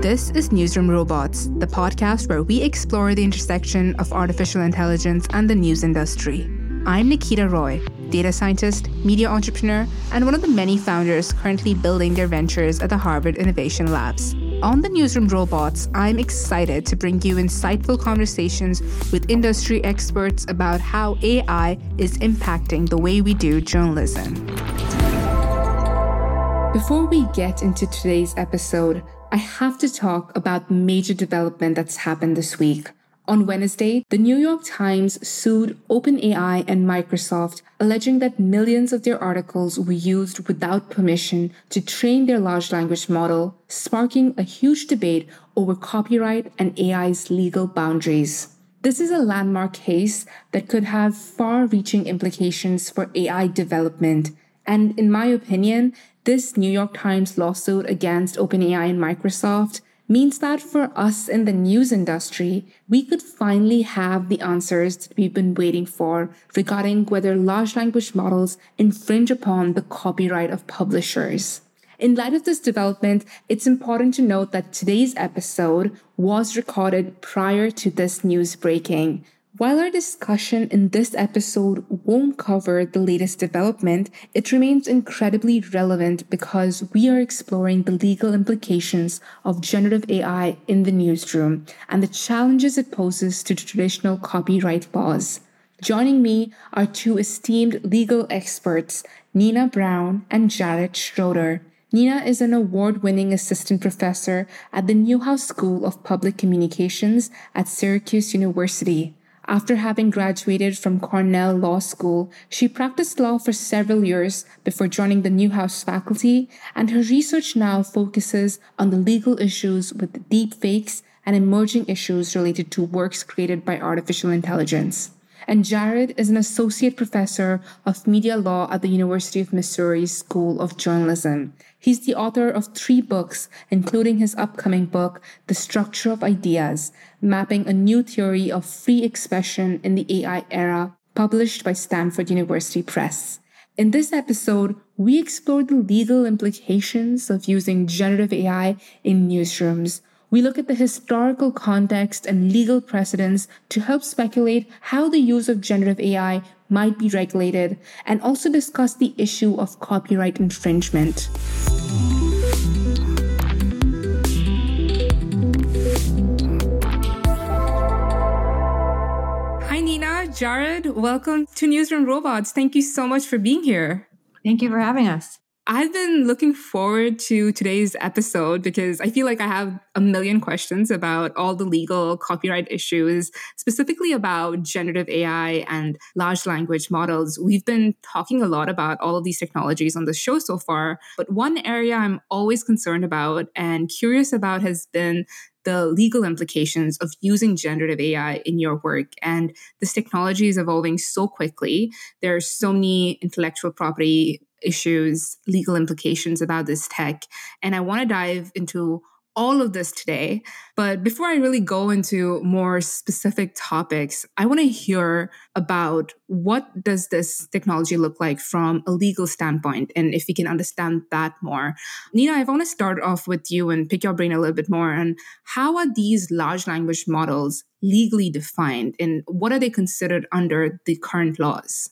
This is Newsroom Robots, the podcast where we explore the intersection of artificial intelligence and the news industry. I'm Nikita Roy, data scientist, media entrepreneur, and one of the many founders currently building their ventures at the Harvard Innovation Labs. On the Newsroom Robots, I'm excited to bring you insightful conversations with industry experts about how AI is impacting the way we do journalism. Before we get into today's episode, I have to talk about major development that's happened this week. On Wednesday, the New York Times sued OpenAI and Microsoft, alleging that millions of their articles were used without permission to train their large language model, sparking a huge debate over copyright and AI's legal boundaries. This is a landmark case that could have far reaching implications for AI development. And in my opinion, this New York Times lawsuit against OpenAI and Microsoft means that for us in the news industry, we could finally have the answers that we've been waiting for regarding whether large language models infringe upon the copyright of publishers. In light of this development, it's important to note that today's episode was recorded prior to this news breaking, while our discussion in this episode won't cover the latest development, it remains incredibly relevant because we are exploring the legal implications of generative AI in the newsroom and the challenges it poses to traditional copyright laws. Joining me are two esteemed legal experts, Nina Brown and Jared Schroeder. Nina is an award winning assistant professor at the Newhouse School of Public Communications at Syracuse University. After having graduated from Cornell Law School, she practiced law for several years before joining the Newhouse faculty, and her research now focuses on the legal issues with deepfakes and emerging issues related to works created by artificial intelligence. And Jared is an associate professor of media law at the University of Missouri School of Journalism. He's the author of three books, including his upcoming book, The Structure of Ideas, mapping a new theory of free expression in the AI era, published by Stanford University Press. In this episode, we explore the legal implications of using generative AI in newsrooms. We look at the historical context and legal precedents to help speculate how the use of generative AI might be regulated and also discuss the issue of copyright infringement. Jared. Welcome to Newsroom Robots. Thank you so much for being here. Thank you for having us. I've been looking forward to today's episode because I feel like I have a million questions about all the legal copyright issues, specifically about generative AI and large language models. We've been talking a lot about all of these technologies on the show so far, but one area I'm always concerned about and curious about has been the legal implications of using generative AI in your work. And this technology is evolving so quickly. There are so many intellectual property issues, legal implications about this tech. And I want to dive into all of this today. But before I really go into more specific topics, I want to hear about what does this technology look like from a legal standpoint and if we can understand that more. Nina, I want to start off with you and pick your brain a little bit more on how are these large language models legally defined and what are they considered under the current laws?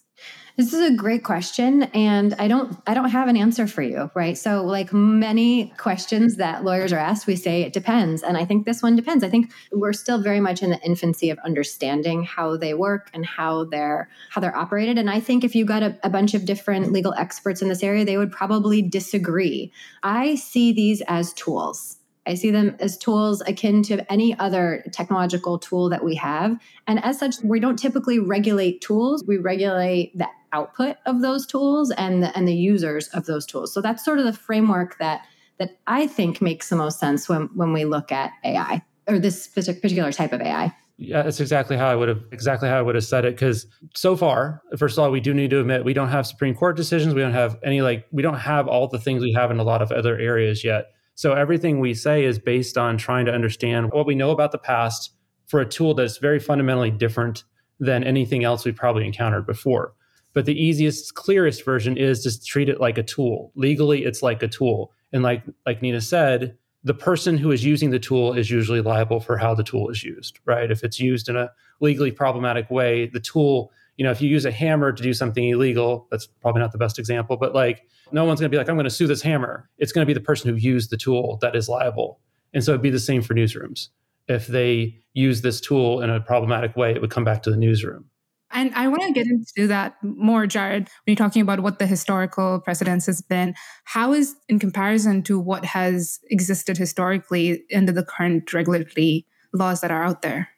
This is a great question and I don't I don't have an answer for you, right? So like many questions that lawyers are asked, we say it depends. And I think this one depends. I think we're still very much in the infancy of understanding how they work and how they're how they're operated. And I think if you got a, a bunch of different legal experts in this area, they would probably disagree. I see these as tools I see them as tools akin to any other technological tool that we have. And as such, we don't typically regulate tools, we regulate the output of those tools and the, and the users of those tools. So that's sort of the framework that that I think makes the most sense when when we look at AI or this particular type of AI. Yeah, that's exactly how I would have exactly how I would have said it. Because so far, first of all, we do need to admit we don't have Supreme Court decisions. We don't have any like we don't have all the things we have in a lot of other areas yet. So everything we say is based on trying to understand what we know about the past for a tool that's very fundamentally different than anything else we've probably encountered before. But the easiest, clearest version is just treat it like a tool. Legally, it's like a tool. And like like Nina said, the person who is using the tool is usually liable for how the tool is used, right? If it's used in a legally problematic way, the tool you know, if you use a hammer to do something illegal, that's probably not the best example, but like no one's going to be like, I'm going to sue this hammer. It's going to be the person who used the tool that is liable. And so it'd be the same for newsrooms. If they use this tool in a problematic way, it would come back to the newsroom. And I want to get into that more, Jared, when you're talking about what the historical precedence has been. How is, in comparison to what has existed historically under the current regulatory laws that are out there?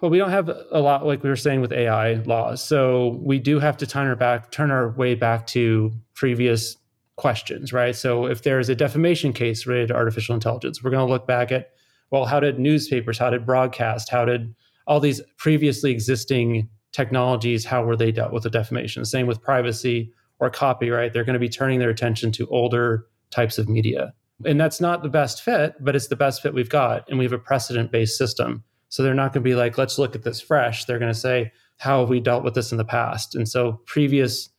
Well, we don't have a lot, like we were saying, with AI laws. So we do have to turn our back, turn our way back to previous questions, right? So if there's a defamation case related to artificial intelligence, we're going to look back at, well, how did newspapers, how did broadcast, how did all these previously existing technologies, how were they dealt with the defamation? Same with privacy or copyright. They're going to be turning their attention to older types of media. And that's not the best fit, but it's the best fit we've got. And we have a precedent based system. So they're not going to be like, let's look at this fresh. They're going to say, how have we dealt with this in the past? And so previous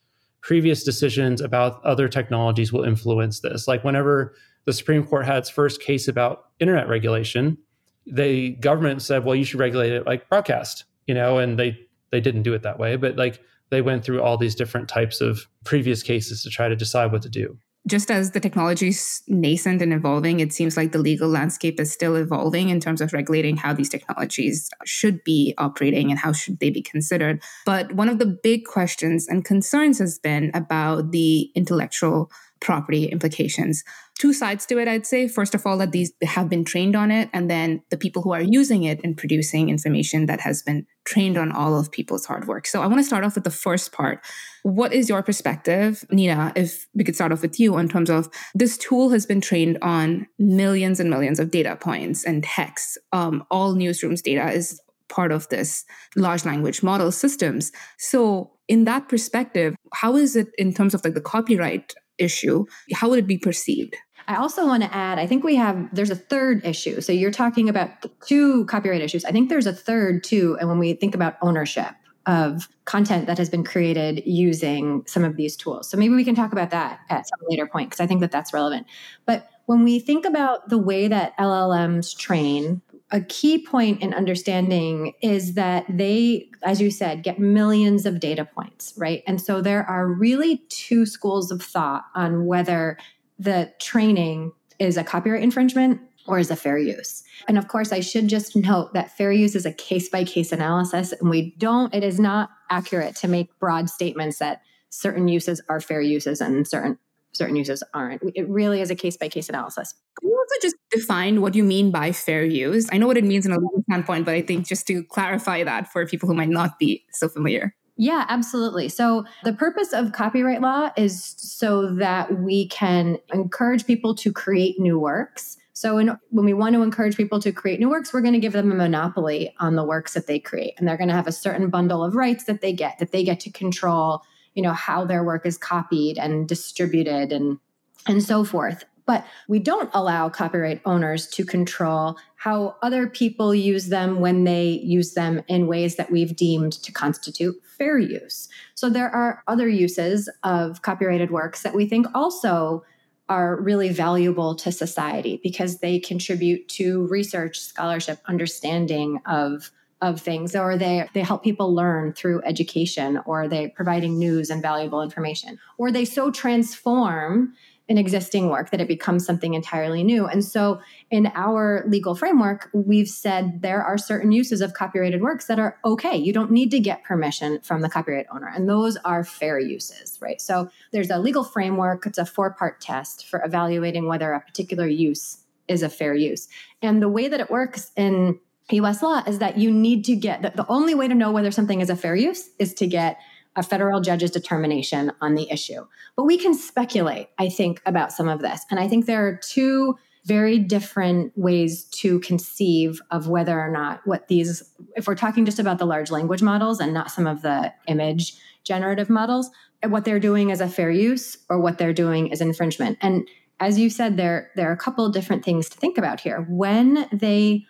previous decisions about other technologies will influence this. Like whenever the Supreme Court had its first case about internet regulation, the government said, well, you should regulate it like broadcast, you know, and they they didn't do it that way, but like they went through all these different types of previous cases to try to decide what to do just as the technology is nascent and evolving, it seems like the legal landscape is still evolving in terms of regulating how these technologies should be operating and how should they be considered. But one of the big questions and concerns has been about the intellectual property implications. Two sides to it, I'd say. First of all, that these have been trained on it, and then the people who are using it and producing information that has been trained on all of people's hard work. So I want to start off with the first part. What is your perspective, Nina, if we could start off with you in terms of this tool has been trained on millions and millions of data points and texts. Um, all newsrooms data is part of this large language model systems. So in that perspective, how is it in terms of like the copyright issue, how would it be perceived? I also want to add, I think we have, there's a third issue. So you're talking about two copyright issues. I think there's a third too. And when we think about ownership of content that has been created using some of these tools. So maybe we can talk about that at some later point because I think that that's relevant. But when we think about the way that LLMs train, a key point in understanding is that they, as you said, get millions of data points, right? And so there are really two schools of thought on whether the training is a copyright infringement or is a fair use. And of course, I should just note that fair use is a case by case analysis, and we don't, it is not accurate to make broad statements that certain uses are fair uses and certain certain uses aren't. It really is a case by case analysis. Can you also just define what you mean by fair use? I know what it means in a legal standpoint, but I think just to clarify that for people who might not be so familiar. Yeah, absolutely. So, the purpose of copyright law is so that we can encourage people to create new works. So, in, when we want to encourage people to create new works, we're going to give them a monopoly on the works that they create. And they're going to have a certain bundle of rights that they get, that they get to control you know how their work is copied and distributed and and so forth but we don't allow copyright owners to control how other people use them when they use them in ways that we've deemed to constitute fair use. So there are other uses of copyrighted works that we think also are really valuable to society because they contribute to research, scholarship, understanding of of things or they they help people learn through education or they providing news and valuable information or they so transform an existing work that it becomes something entirely new. And so in our legal framework we've said there are certain uses of copyrighted works that are okay. You don't need to get permission from the copyright owner and those are fair uses right? So there's a legal framework it's a four part test for evaluating whether a particular use is a fair use. And the way that it works in US law is that you need to get the, the only way to know whether something is a fair use is to get a federal judge's determination on the issue. But we can speculate, I think, about some of this. And I think there are two very different ways to conceive of whether or not what these, if we're talking just about the large language models and not some of the image generative models, what they're doing is a fair use or what they're doing is infringement. And as you said, there, there are a couple different things to think about here. When they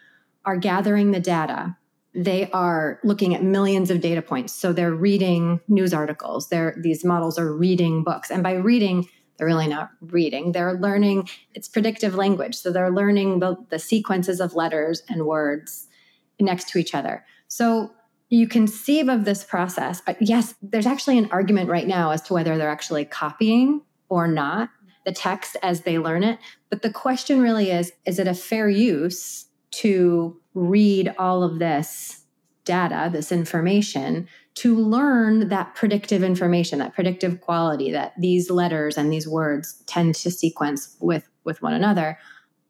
are gathering the data. They are looking at millions of data points. So they're reading news articles. They're, these models are reading books. And by reading, they're really not reading. They're learning, it's predictive language. So they're learning the, the sequences of letters and words next to each other. So you conceive of this process. Yes, there's actually an argument right now as to whether they're actually copying or not the text as they learn it. But the question really is is it a fair use to read all of this data, this information, to learn that predictive information, that predictive quality that these letters and these words tend to sequence with, with one another?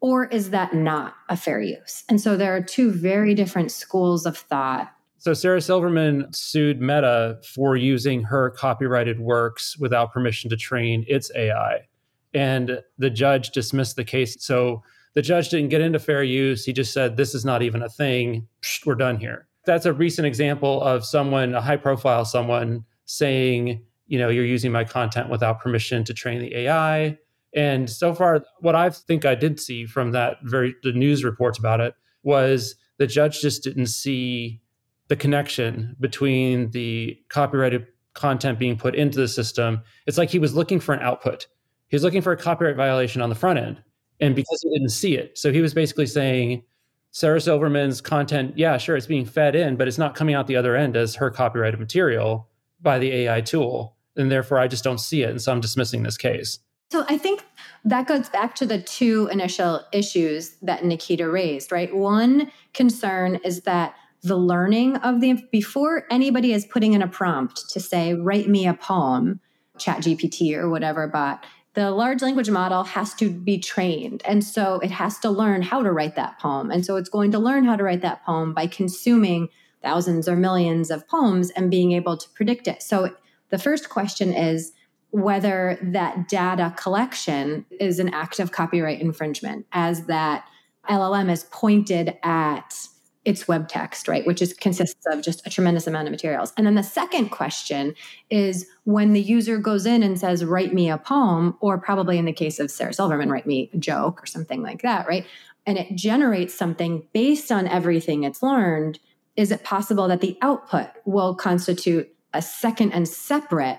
Or is that not a fair use? And so there are two very different schools of thought. So Sarah Silverman sued Meta for using her copyrighted works without permission to train its AI. And the judge dismissed the case. So the judge didn't get into fair use. He just said, this is not even a thing. Psh, we're done here. That's a recent example of someone, a high profile someone saying, you know, you're using my content without permission to train the AI. And so far, what I think I did see from that very, the news reports about it was the judge just didn't see the connection between the copyrighted content being put into the system. It's like he was looking for an output. He was looking for a copyright violation on the front end and because he didn't see it. So he was basically saying Sarah Silverman's content, yeah, sure, it's being fed in, but it's not coming out the other end as her copyrighted material by the AI tool. And therefore, I just don't see it. And so I'm dismissing this case. So I think that goes back to the two initial issues that Nikita raised, right? One concern is that the learning of the before anybody is putting in a prompt to say write me a poem chat gpt or whatever bot the large language model has to be trained. And so it has to learn how to write that poem. And so it's going to learn how to write that poem by consuming thousands or millions of poems and being able to predict it. So the first question is whether that data collection is an act of copyright infringement, as that LLM is pointed at its web text, right? Which is consists of just a tremendous amount of materials. And then the second question is when the user goes in and says, write me a poem, or probably in the case of Sarah Silverman, write me a joke or something like that, right? And it generates something based on everything it's learned. Is it possible that the output will constitute a second and separate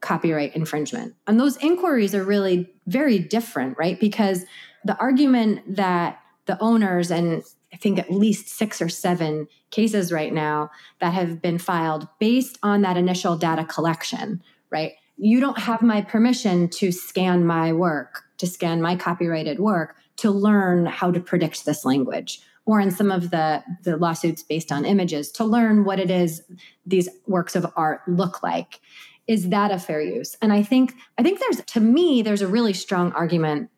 copyright infringement? And those inquiries are really very different, right? Because the argument that the owners and I think at least six or seven cases right now that have been filed based on that initial data collection, right? You don't have my permission to scan my work, to scan my copyrighted work, to learn how to predict this language. Or in some of the, the lawsuits based on images, to learn what it is these works of art look like. Is that a fair use? And I think I think there's to me, there's a really strong argument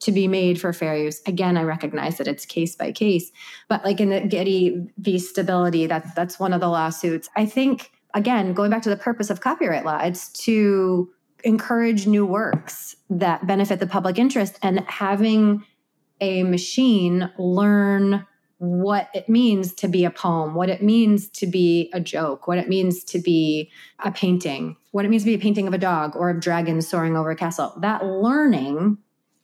to be made for fair use. Again, I recognize that it's case by case, but like in the Getty v. Stability, that that's one of the lawsuits. I think again, going back to the purpose of copyright law, it's to encourage new works that benefit the public interest and having a machine learn what it means to be a poem, what it means to be a joke, what it means to be a painting, what it means to be a painting of a dog or of dragons soaring over a castle. That learning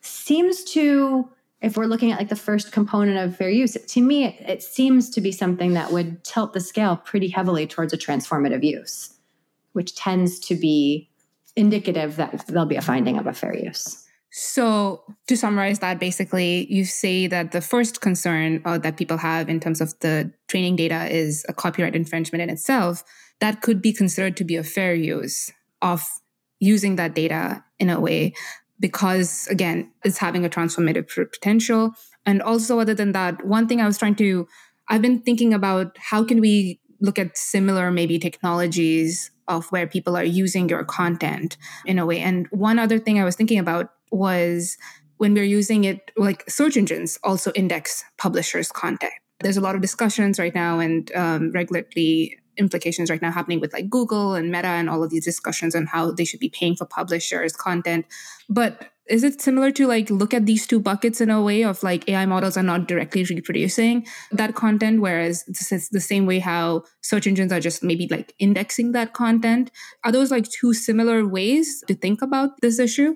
seems to if we're looking at like the first component of fair use to me it, it, seems to be something that would tilt the scale pretty heavily towards a transformative use which tends to be indicative that there'll be a finding of a fair use So, to summarize that, basically, you say that the first concern uh, that people have in terms of the training data is a copyright infringement in itself. That could be considered to be a fair use of using that data in a way because, again, it's having a transformative potential. And also, other than that, one thing I was trying to, I've been thinking about how can we look at similar maybe technologies of where people are using your content in a way. And one other thing I was thinking about was when we're using it, like search engines also index publishers' content. There's a lot of discussions right now and um, regulatory implications right now happening with like Google and Meta and all of these discussions on how they should be paying for publishers' content. But is it similar to like look at these two buckets in a way of like AI models are not directly reproducing that content, whereas it's the same way how search engines are just maybe like indexing that content? Are those like two similar ways to think about this issue?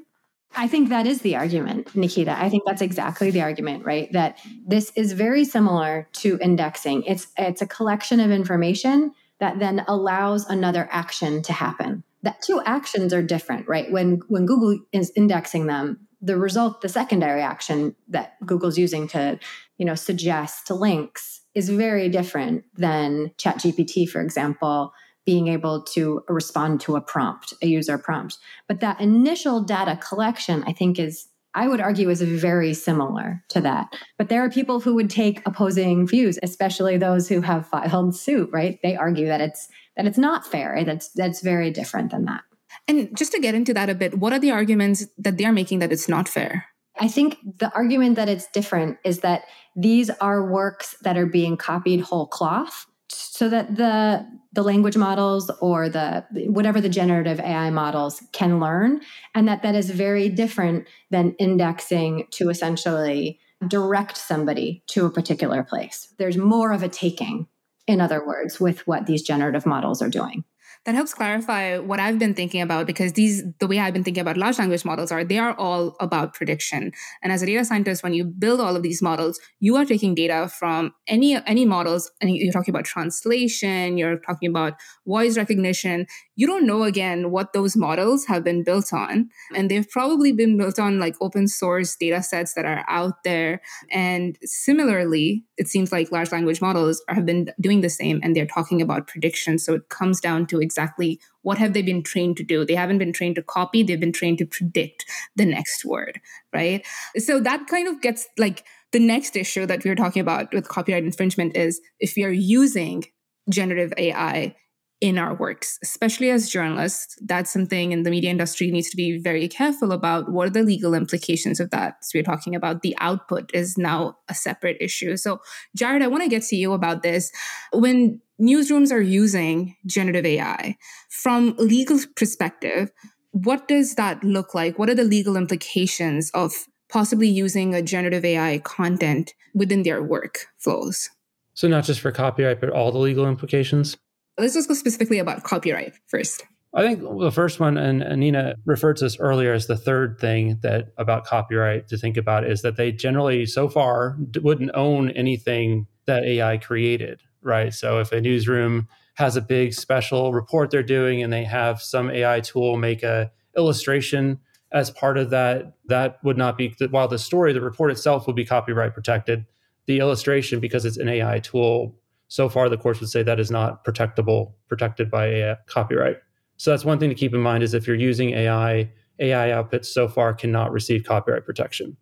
I think that is the argument, Nikita. I think that's exactly the argument, right? That this is very similar to indexing. It's it's a collection of information that then allows another action to happen that two actions are different, right? When when Google is indexing them, the result, the secondary action that Google's using to, you know, suggest links is very different than ChatGPT, for example, being able to respond to a prompt, a user prompt. But that initial data collection, I think, is I would argue is very similar to that. But there are people who would take opposing views, especially those who have filed suit, right? They argue that it's that it's not fair. That's that's very different than that. And just to get into that a bit, what are the arguments that they're making that it's not fair? I think the argument that it's different is that these are works that are being copied whole cloth so that the the language models or the whatever the generative AI models can learn and that that is very different than indexing to essentially direct somebody to a particular place. There's more of a taking in other words with what these generative models are doing that helps clarify what I've been thinking about because these, the way I've been thinking about large language models are they are all about prediction. And as a data scientist, when you build all of these models, you are taking data from any any models, and you're talking about translation, you're talking about voice recognition. You don't know again what those models have been built on, and they've probably been built on like open source data sets that are out there. And similarly, it seems like large language models have been doing the same, and they're talking about predictions. So it comes down to exactly what have they been trained to do they haven't been trained to copy they've been trained to predict the next word right so that kind of gets like the next issue that we are talking about with copyright infringement is if we are using generative ai in our works, especially as journalists. That's something in the media industry needs to be very careful about. What are the legal implications of that? So we're talking about the output is now a separate issue. So, Jared, I want to get to you about this. When newsrooms are using generative AI from legal perspective, what does that look like? What are the legal implications of possibly using a generative AI content within their work flows? So, not just for copyright, but all the legal implications? Let's just go specifically about copyright first. I think the first one, and, Nina referred to this earlier as the third thing that about copyright to think about is that they generally, so far, wouldn't own anything that AI created, right? So if a newsroom has a big special report they're doing and they have some AI tool make a illustration as part of that, that would not be while the story, the report itself would be copyright protected. The illustration, because it's an AI tool, so far the courts would say that is not protectable, protected by AI copyright. So that's one thing to keep in mind is if you're using AI, AI outputs so far cannot receive copyright protection.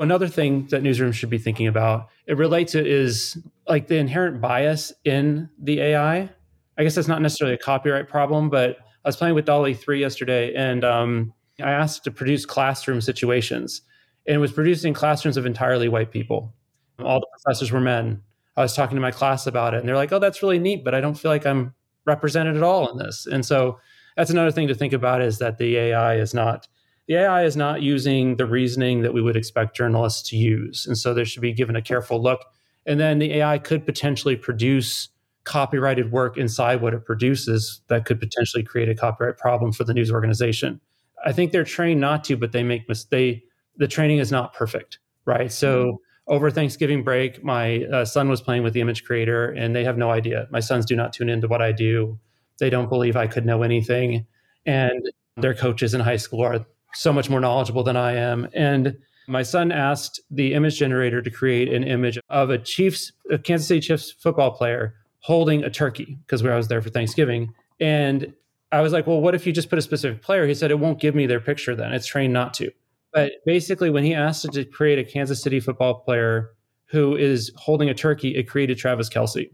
Another thing that newsrooms should be thinking about, it relates to is like the inherent bias in the AI. I guess that's not necessarily a copyright problem, but I was playing with DALL-E 3 yesterday and um, I asked to produce classroom situations and it was producing classrooms of entirely white people. All the professors were men. I was talking to my class about it, and they're like, "Oh, that's really neat," but I don't feel like I'm represented at all in this. And so that's another thing to think about is that the AI is not the AI is not using the reasoning that we would expect journalists to use, and so there should be given a careful look. And then the AI could potentially produce copyrighted work inside what it produces that could potentially create a copyright problem for the news organization. I think they're trained not to, but they make mistakes. The training is not perfect, right? So mm-hmm. Over Thanksgiving break, my uh, son was playing with the image creator, and they have no idea. My sons do not tune into what I do. They don't believe I could know anything. And their coaches in high school are so much more knowledgeable than I am. And my son asked the image generator to create an image of a Chiefs, a Kansas City Chiefs football player holding a turkey because I was there for Thanksgiving. And I was like, well, what if you just put a specific player? He said, it won't give me their picture then. It's trained not to. But basically, when he asked it to create a Kansas City football player who is holding a turkey, it created Travis Kelce,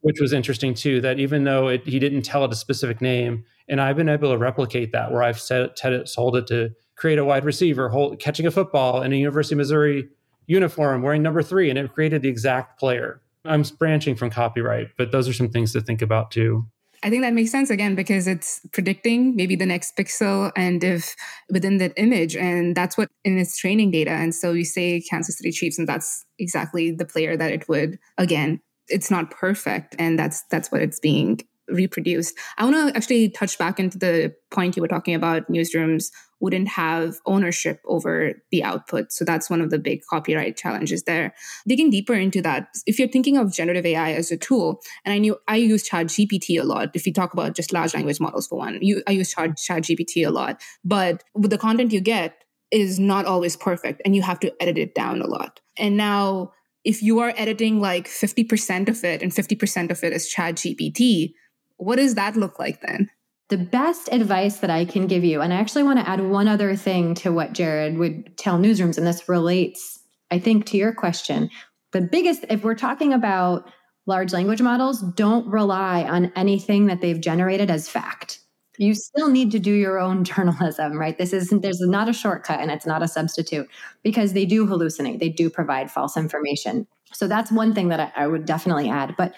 which was interesting too. That even though it, he didn't tell it a specific name, and I've been able to replicate that where I've set, told it to create a wide receiver hold, catching a football in a University of Missouri uniform wearing number three, and it created the exact player. I'm branching from copyright, but those are some things to think about too. I think that makes sense again because it's predicting maybe the next pixel and if within that image, and that's what in its training data. And so you say Kansas City Chiefs, and that's exactly the player that it would again. It's not perfect, and that's that's what it's being reproduced. I want to actually touch back into the point you were talking about newsrooms wouldn't have ownership over the output. So that's one of the big copyright challenges there. Digging deeper into that, if you're thinking of generative AI as a tool, and I knew I use Chat GPT a lot. If you talk about just large language models for one, you, I use Chat, Chat GPT a lot. But with the content you get is not always perfect and you have to edit it down a lot. And now if you are editing like 50% of it and 50% of it is Chat GPT, what does that look like then? The best advice that I can give you, and I actually want to add one other thing to what Jared would tell newsrooms, and this relates, I think, to your question. The biggest, if we're talking about large language models, don't rely on anything that they've generated as fact. You still need to do your own journalism, right? This isn't, there's not a shortcut and it's not a substitute because they do hallucinate, they do provide false information. So that's one thing that I, I would definitely add. But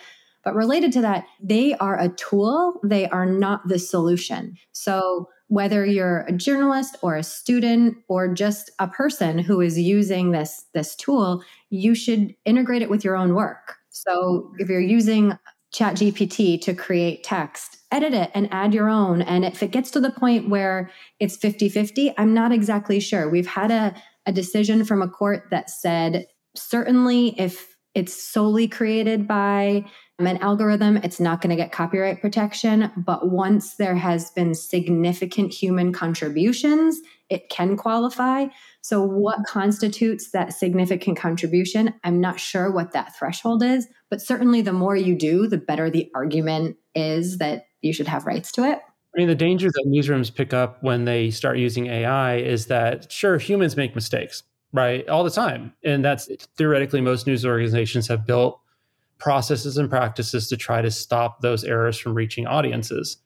but related to that, they are a tool, they are not the solution. So whether you're a journalist or a student or just a person who is using this this tool, you should integrate it with your own work. So if you're using ChatGPT to create text, edit it and add your own. And if it gets to the point where it's 50 50, I'm not exactly sure. We've had a, a decision from a court that said certainly if it's solely created by an algorithm, it's not going to get copyright protection. But once there has been significant human contributions, it can qualify. So, what constitutes that significant contribution? I'm not sure what that threshold is, but certainly the more you do, the better the argument is that you should have rights to it. I mean, the danger that newsrooms pick up when they start using AI is that, sure, humans make mistakes, right? All the time. And that's theoretically, most news organizations have built processes and practices to try to stop those errors from reaching audiences.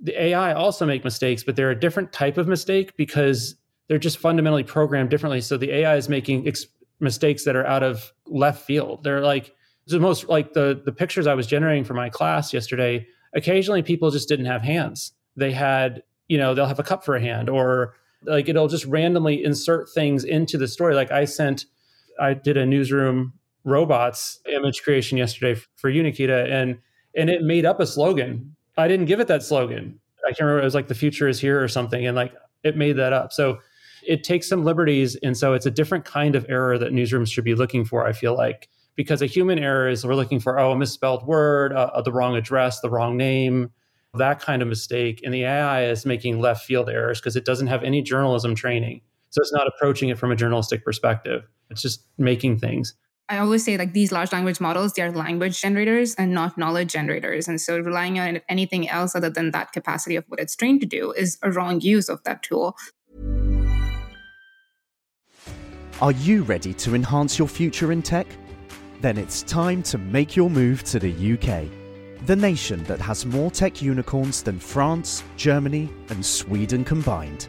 The AI also make mistakes, but they're a different type of mistake because they're just fundamentally programmed differently. So the AI is making ex- mistakes that are out of left field. They're like the most like the the pictures I was generating for my class yesterday. Occasionally, people just didn't have hands. They had, you know, they'll have a cup for a hand, or like it'll just randomly insert things into the story. Like I sent, I did a newsroom robots image creation yesterday for you, Nikita, and and it made up a slogan. I didn't give it that slogan. I can't remember. It was like "the future is here" or something, and like it made that up. So it takes some liberties, and so it's a different kind of error that newsrooms should be looking for. I feel like because a human error is we're looking for oh a misspelled word, uh, the wrong address, the wrong name, that kind of mistake, and the AI is making left field errors because it doesn't have any journalism training. So it's not approaching it from a journalistic perspective. It's just making things. I always say like these large language models, they are language generators and not knowledge generators. And so relying on anything else other than that capacity of what it's trained to do is a wrong use of that tool. Are you ready to enhance your future in tech? Then it's time to make your move to the UK, the nation that has more tech unicorns than France, Germany, and Sweden combined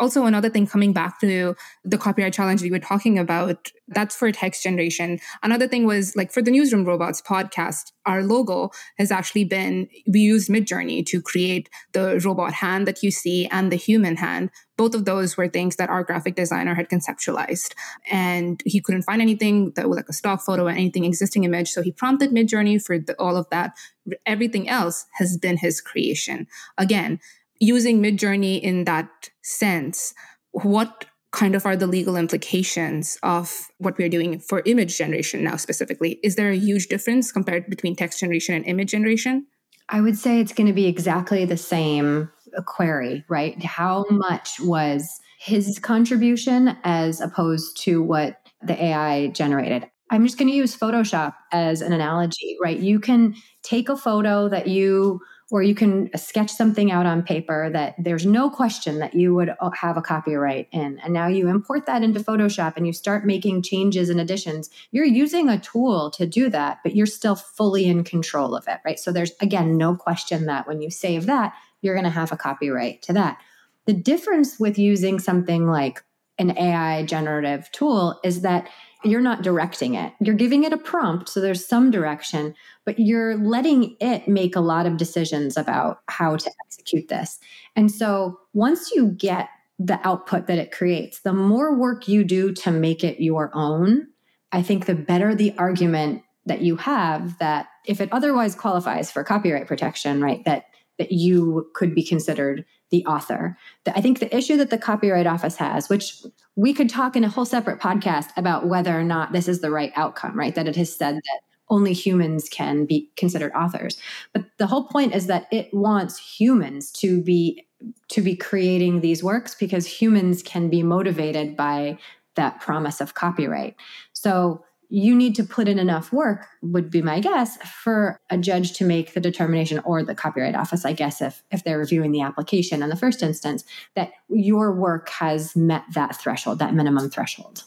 Also another thing coming back to the copyright challenge we were talking about that's for text generation. Another thing was like for the newsroom robots podcast our logo has actually been we used midjourney to create the robot hand that you see and the human hand. Both of those were things that our graphic designer had conceptualized. And he couldn't find anything that was like a stock photo or anything existing image so he prompted midjourney for the, all of that. Everything else has been his creation. Again using Midjourney in that sense, what kind of are the legal implications of what we're doing for image generation now specifically? Is there a huge difference compared between text generation and image generation? I would say it's going to be exactly the same query, right? How much was his contribution as opposed to what the AI generated? I'm just going to use Photoshop as an analogy, right? You can take a photo that you or you can sketch something out on paper that there's no question that you would uh, have a copyright in. And now you import that into Photoshop and you start making changes and additions. You're using a tool to do that, but you're still fully in control of it, right? So there's, again, no question that when you save that, you're going to have a copyright to that. The difference with using something like an AI generative tool is that you're not directing it. You're giving it a prompt, so there's some direction, but you're letting it make a lot of decisions about how to execute this. And so once you get the output that it creates, the more work you do to make it your own, I think the better the argument that you have that if it otherwise qualifies for copyright protection, right, that that you could be considered the author. I think the issue that the Copyright Office has, which we could talk in a whole separate podcast about whether or not this is the right outcome, right? That it has said that only humans can be considered authors. But the whole point is that it wants humans to be to be creating these works because humans can be motivated by that promise of copyright. So you need to put in enough work would be my guess for a judge to make the determination or the copyright office i guess if if they're reviewing the application in the first instance that your work has met that threshold that minimum threshold.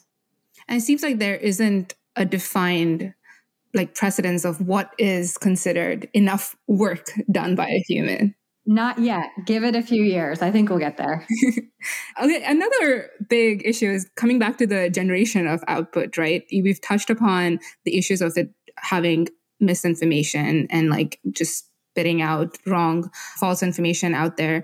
And it seems like there isn't a defined like precedence of what is considered enough work done by a human not yet. Give it a few years. I think we'll get there. okay. Another big issue is coming back to the generation of output, right? We've touched upon the issues of it having misinformation and like just spitting out wrong, false information out there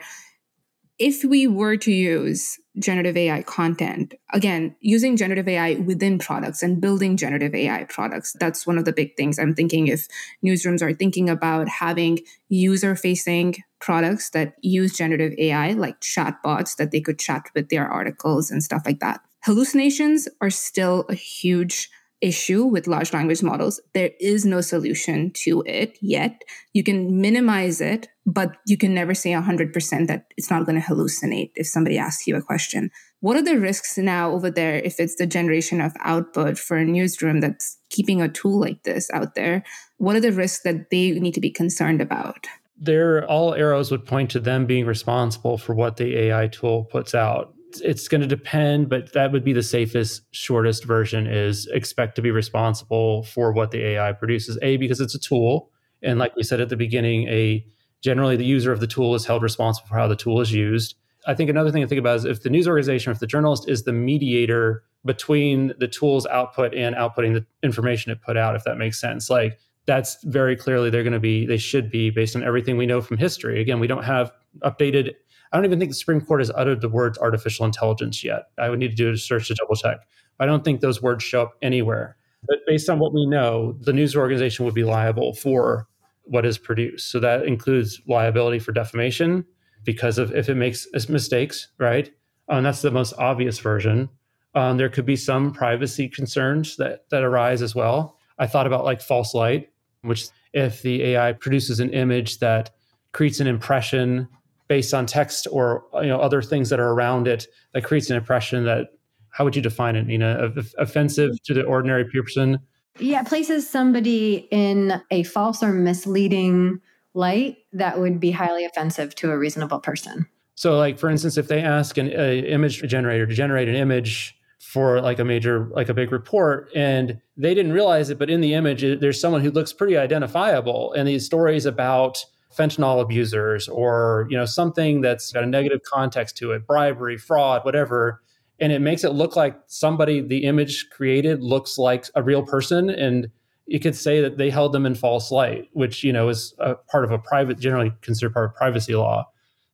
if we were to use generative AI content, again, using generative AI within products and building generative AI products, that's one of the big things I'm thinking if newsrooms are thinking about having user facing products that use generative AI, like chatbots that they could chat with their articles and stuff like that. Hallucinations are still a huge issue with large language models. There is no solution to it yet. You can minimize it, but you can never say 100% that it's not going to hallucinate if somebody asks you a question. What are the risks now over there if it's the generation of output for a newsroom that's keeping a tool like this out there? What are the risks that they need to be concerned about? There, all arrows would point to them being responsible for what the AI tool puts out it's going to depend, but that would be the safest, shortest version is expect to be responsible for what the AI produces. A, because it's a tool. And like we said at the beginning, a generally the user of the tool is held responsible for how the tool is used. I think another thing to think about is if the news organization, if the journalist is the mediator between the tool's output and outputting the information it put out, if that makes sense. Like that's very clearly they're going to be, they should be based on everything we know from history. Again, we don't have updated I don't even think the Supreme Court has uttered the words artificial intelligence yet. I would need to do a search to double check. I don't think those words show up anywhere. But based on what we know, the news organization would be liable for what is produced. So that includes liability for defamation because of if it makes mistakes, right? Um, that's the most obvious version. Um, there could be some privacy concerns that that arise as well. I thought about like false light, which if the AI produces an image that creates an impression based on text or you know other things that are around it that creates an impression that how would you define it nina? Offensive to the ordinary person? Yeah places somebody in a false or misleading light that would be highly offensive to a reasonable person. So like for instance if they ask an image generator to generate an image for like a major like a big report and they didn't realize it but in the image there's someone who looks pretty identifiable and these stories about fentanyl abusers or you know something that's got a negative context to it bribery fraud whatever and it makes it look like somebody the image created looks like a real person and you could say that they held them in false light which you know is a part of a private generally considered part of privacy law.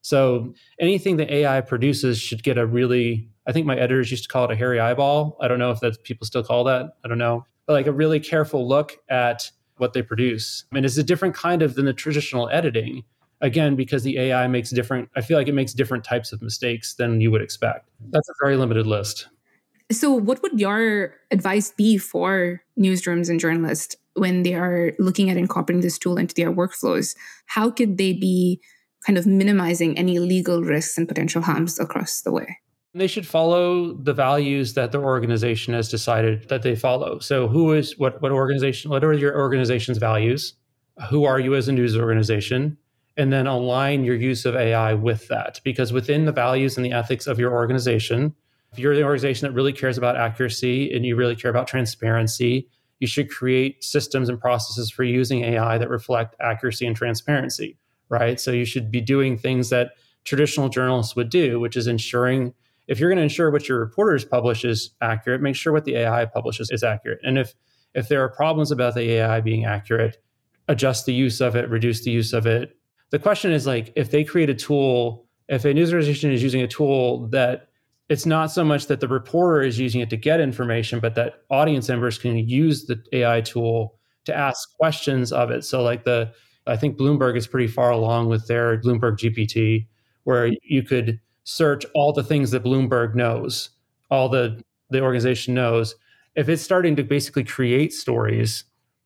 So anything that ai produces should get a really i think my editors used to call it a hairy eyeball. I don't know if that people still call that. I don't know. But like a really careful look at what they produce. I mean, it's a different kind of than the traditional editing again because the ai makes different i feel like it makes different types of mistakes than you would expect. That's a very limited list. So what would your advice be for newsrooms and journalists when they are looking at incorporating this tool into their workflows? How could they be kind of minimizing any legal risks and potential harms across the way they should follow the values that the organization has decided that they follow. So, who is what? What organization? What are your organization's values? Who are you as a news organization? And then align your use of AI with that. Because within the values and the ethics of your organization, if you're the organization that really cares about accuracy and you really care about transparency, you should create systems and processes for using AI that reflect accuracy and transparency, right? So you should be doing things that traditional journalists would do, which is ensuring if you're going to ensure what your reporters publish is accurate, make sure what the AI publishes is accurate. And if if there are problems about the AI being accurate, adjust the use of it, reduce the use of it. The question is like if they create a tool, if a news organization is using a tool that it's not so much that the reporter is using it to get information, but that audience members can use the AI tool to ask questions of it. So like the I think Bloomberg is pretty far along with their Bloomberg GPT, where you could search all the things that Bloomberg knows, all the the organization knows. If it's starting to basically create stories,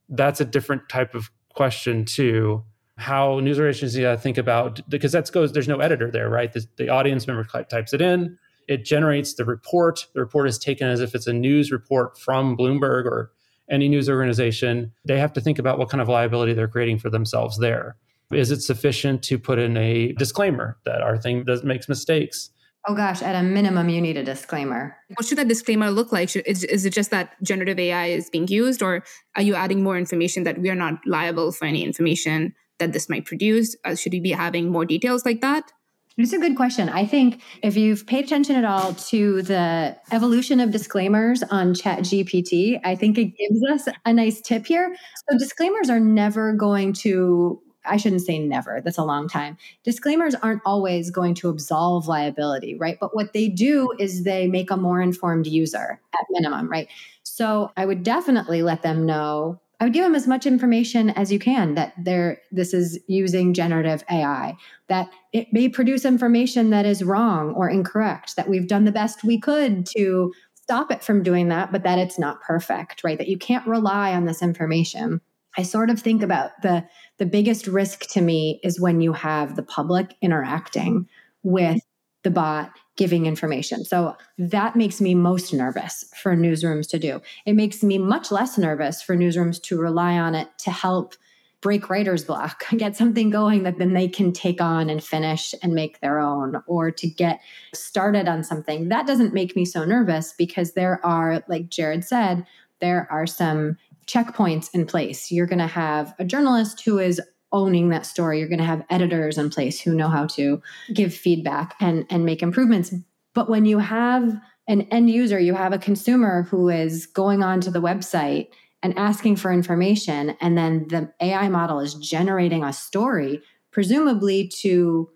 that's a different type of question too. How news organizations think about because that goes. There's no editor there, right? The, the audience member types it in. It generates the report. The report is taken as if it's a news report from Bloomberg or any news organization. They have to think about what kind of liability they're creating for themselves there. Is it sufficient to put in a disclaimer that our thing does makes mistakes? Oh gosh, at a minimum, you need a disclaimer. What should that disclaimer look like? Should, is, is it just that generative AI is being used, or are you adding more information that we are not liable for any information that this might produce? Uh, should we be having more details like that? It's a good question. I think if you've paid attention at all to the evolution of disclaimers on Chat GPT, I think it gives us a nice tip here. So disclaimers are never going to I shouldn't say never, that's a long time. Disclaimers aren't always going to absolve liability, right? But what they do is they make a more informed user at minimum, right? So I would definitely let them know. I would give them as much information as you can that they're this is using generative AI, that it may produce information that is wrong or incorrect, that we've done the best we could to stop it from doing that, but that it's not perfect, right? That you can't rely on this information. I sort of think about the the biggest risk to me is when you have the public interacting with the bot giving information. So that makes me most nervous for newsrooms to do. It makes me much less nervous for newsrooms to rely on it to help break writer's block, get something going that then they can take on and finish and make their own, or to get started on something. That doesn't make me so nervous because there are, like Jared said, there are some checkpoints in place. You're going to have a journalist who is owning that story. You're going to have editors in place who know how to give feedback and, and make improvements. But when you have an end user, you have a consumer who is going onto the website and asking for information, and then the AI model is generating a story, presumably to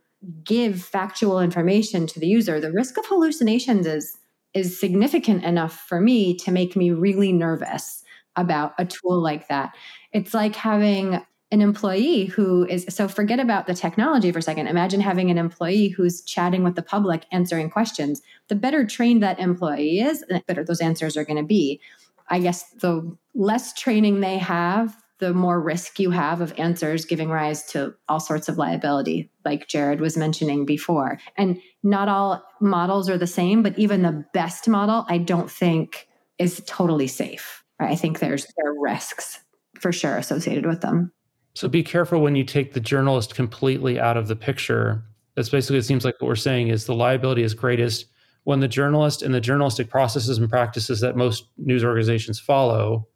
give factual information to the user, the risk of hallucinations is is significant enough for me to make me really nervous about a tool like that. It's like having an employee who is so forget about the technology for a second. Imagine having an employee who's chatting with the public, answering questions. The better trained that employee is, the better those answers are going to be. I guess the less training they have, the more risk you have of answers giving rise to all sorts of liability, like Jared was mentioning before. And not all models are the same, but even the best model, I don't think is totally safe. I think there's there are risks for sure associated with them. So be careful when you take the journalist completely out of the picture. That's basically it seems like what we're saying is the liability is greatest when the journalist and the journalistic processes and practices that most news organizations follow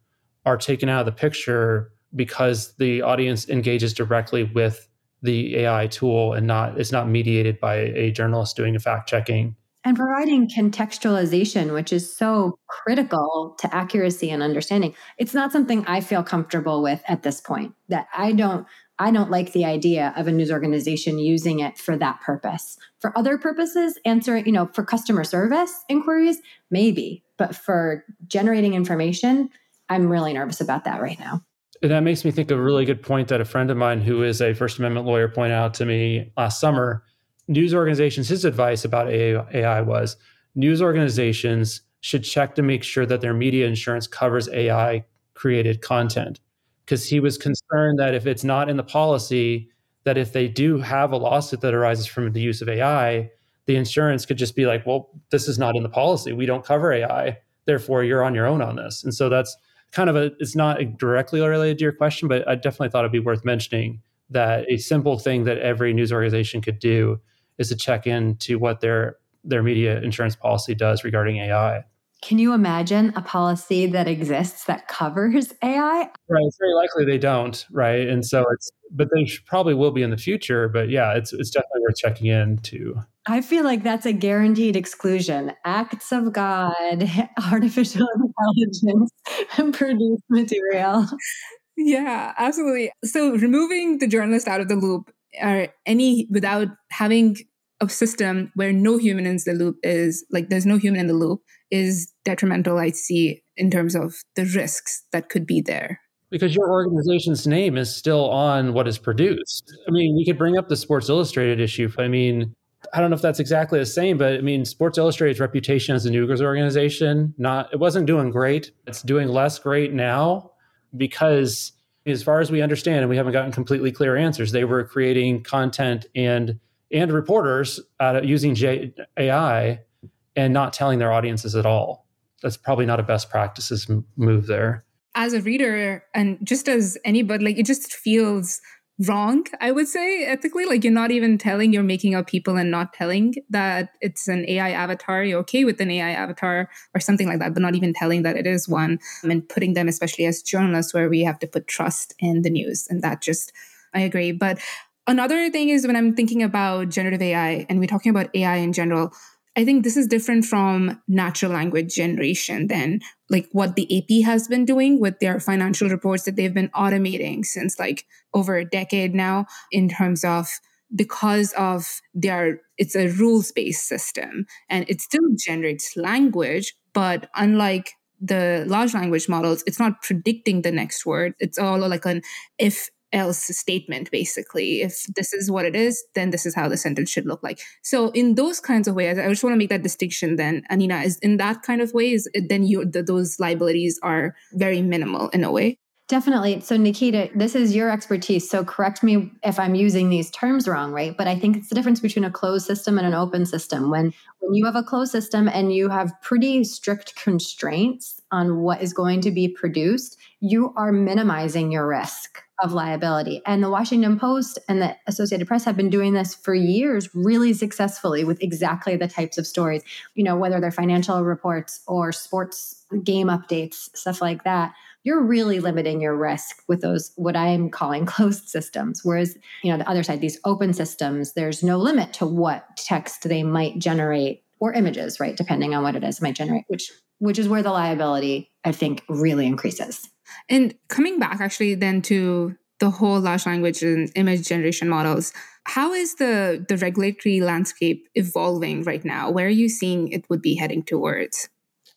are taken out of the picture because the audience engages directly with the AI tool and not it's not mediated by a journalist doing a fact checking. And providing contextualization, which is so critical to accuracy and understanding. It's not something I feel comfortable with at this point. That I don't I don't like the idea of a news organization using it for that purpose. For other purposes, answering, you know, for customer service inquiries, maybe, but for generating information, I'm really nervous about that right now. And that makes me think of a really good point that a friend of mine who is a First Amendment lawyer pointed out to me last summer. News organizations, his advice about AI was news organizations should check to make sure that their media insurance covers AI created content. Because he was concerned that if it's not in the policy, that if they do have a lawsuit that arises from the use of AI, the insurance could just be like, well, this is not in the policy. We don't cover AI. Therefore, you're on your own on this. And so that's kind of a it's not directly related to your question, but I definitely thought it'd be worth mentioning that a simple thing that every news organization could do is to check in to what their their media insurance policy does regarding AI. Can you imagine a policy that exists that covers AI? Right. It's very likely they don't. Right. And so it's, but they probably will be in the future. But yeah, it's, it's definitely worth checking in to. I feel like that's a guaranteed exclusion. Acts of God, artificial intelligence, produced material. Yeah, absolutely. So removing the journalist out of the loop or any without having a system where no human in the loop is like there's no human in the loop is detrimental i see in terms of the risks that could be there. Because your organization's name is still on what is produced. I mean we could bring up the sports illustrated issue but i mean i don't know if that's exactly the same but i mean sports illustrated's reputation as a news organization not it wasn't doing great. It's doing less great now because as far as we understand and we haven't gotten completely clear answers they were creating content and and reporters uh, using J- AI and not telling their audiences at all. That's probably not a best practices move there. As a reader, and just as anybody, like it just feels wrong, I would say, ethically. Like you're not even telling, you're making up people and not telling that it's an AI avatar. You're okay with an AI avatar or something like that, but not even telling that it is one and putting them, especially as journalists, where we have to put trust in the news. And that just, I agree. But Another thing is when I'm thinking about generative AI and we're talking about AI in general, I think this is different from natural language generation than like what the AP has been doing with their financial reports that they've been automating since like over a decade now in terms of because of their it's a rules based system and it still generates language but unlike the large language models it's not predicting the next word. It's all like an if else statement basically if this is what it is then this is how the sentence should look like so in those kinds of ways i just want to make that distinction then anina is in that kind of ways then you the, those liabilities are very minimal in a way Definitely. So, Nikita, this is your expertise. So, correct me if I'm using these terms wrong, right? But I think it's the difference between a closed system and an open system. When when you have a closed system and you have pretty strict constraints on what is going to be produced, you are minimizing your risk of liability. And the Washington Post and the Associated Press have been doing this for years really successfully with exactly the types of stories, you know, whether they're financial reports or sports game updates, stuff like that. You're really limiting your risk with those, what I'm calling closed systems. Whereas, you know, the other side, these open systems, there's no limit to what text they might generate or images, right? Depending on what it is, might generate, which which is where the liability, I think, really increases. And coming back actually then to the whole large language and image generation models, how is the, the regulatory landscape evolving right now? Where are you seeing it would be heading towards?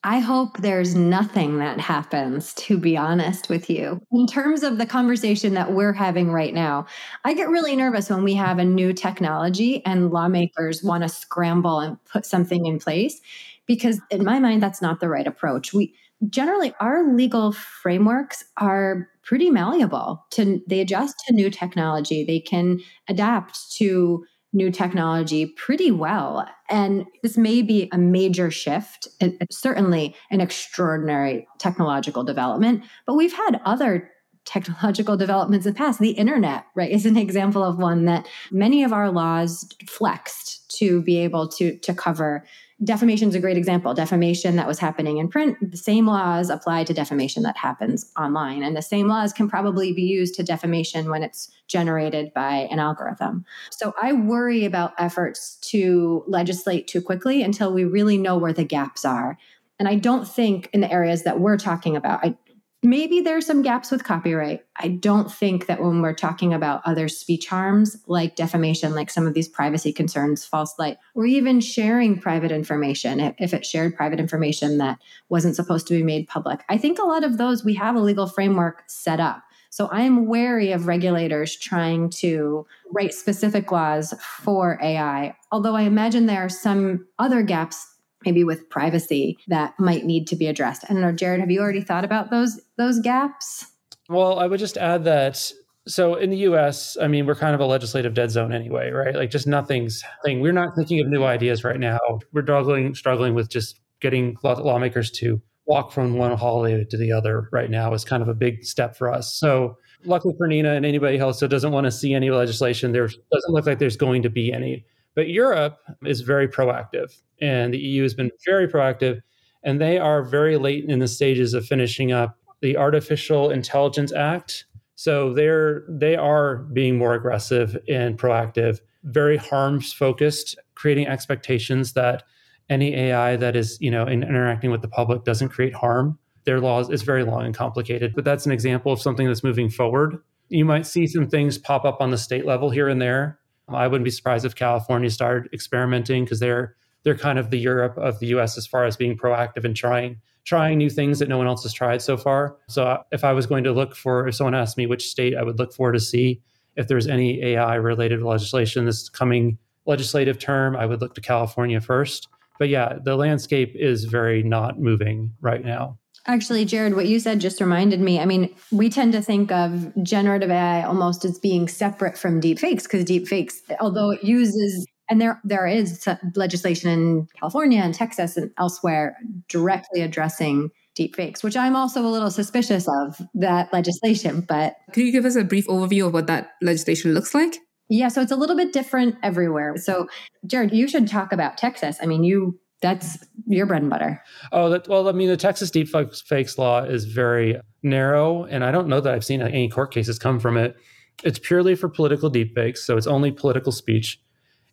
I hope there's nothing that happens, to be honest with you. In terms of the conversation that we're having right now, I get really nervous when we have a new technology and lawmakers want to scramble and put something in place because in my mind that's not the right approach. We generally our legal frameworks are pretty malleable to they adjust to new technology. They can adapt to new technology pretty well. And this may be a major shift certainly an extraordinary technological development but we've had other technological developments in the past. The internet right is an example of one that many of our laws flexed to be able to to cover defamation is a great example. Defamation that was happening in print, the same laws apply to defamation that happens online. And the same laws can probably be used to defamation when it's generated by an algorithm. So I worry about efforts to legislate too quickly until we really know where the gaps are. And I don't think in the areas that we're talking about, I, maybe there's some gaps with copyright. I don't think that when we're talking about other speech harms like defamation, like some of these privacy concerns, false light, or even sharing private information, if it shared private information that wasn't supposed to be made public, I think a lot of those we have a legal framework set up. So I am wary of regulators trying to write specific laws for AI, although I imagine there are some other gaps maybe with privacy that might need to be addressed. I don't know, Jared, have you already thought about those those gaps? Well, I would just add that so in the US, I mean, we're kind of a legislative dead zone anyway, right? Like just nothing's thing. We're not thinking of new ideas right now. We're struggling struggling with just getting lawmakers to walk from one holiday to the other right now is kind of a big step for us. So luckily for Nina and anybody else that doesn't want to see any legislation, there doesn't look like there's going to be any. But Europe is very proactive, and the EU has been very proactive, and they are very late in the stages of finishing up the Artificial Intelligence Act. So they're they are being more aggressive and proactive, very harms focused, creating expectations that any AI that is you know in interacting with the public doesn't create harm. Their laws is very long and complicated, but that's an example of something that's moving forward. You might see some things pop up on the state level here and there I wouldn't be surprised if California started experimenting because they're they're kind of the Europe of the US as far as being proactive and trying trying new things that no one else has tried so far. So uh, if I was going to look for if someone asked me which state I would look for to see if there's any AI related legislation this coming legislative term, I would look to California first. But yeah, the landscape is very not moving right now. Actually, Jared, what you said just reminded me. I mean, we tend to think of generative AI almost as being separate from deepfakes because deepfakes, although it uses and there there is legislation in California and Texas and elsewhere directly addressing deepfakes, which I'm also a little suspicious of that legislation. But can you give us a brief overview of what that legislation looks like? Yeah, so it's a little bit different everywhere. So, Jared, you should talk about Texas. I mean, you that's your bread and butter. Oh, that, well, I mean, the Texas deep deepfakes law is very narrow, and I don't know that I've seen any court cases come from it. It's purely for political deepfakes, so it's only political speech,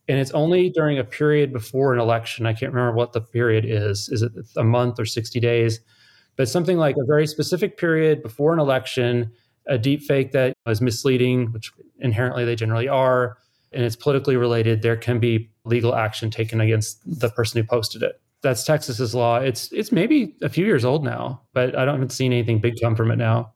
and it's only during a period before an election. I can't remember what the period is. Is it a month or sixty days? But something like a very specific period before an election, a deepfake that is misleading, which inherently they generally are, and it's politically related, there can be legal action taken against the person who posted it. That's Texas's law. It's it's maybe a few years old now, but I don't haven't seen anything big come from it now.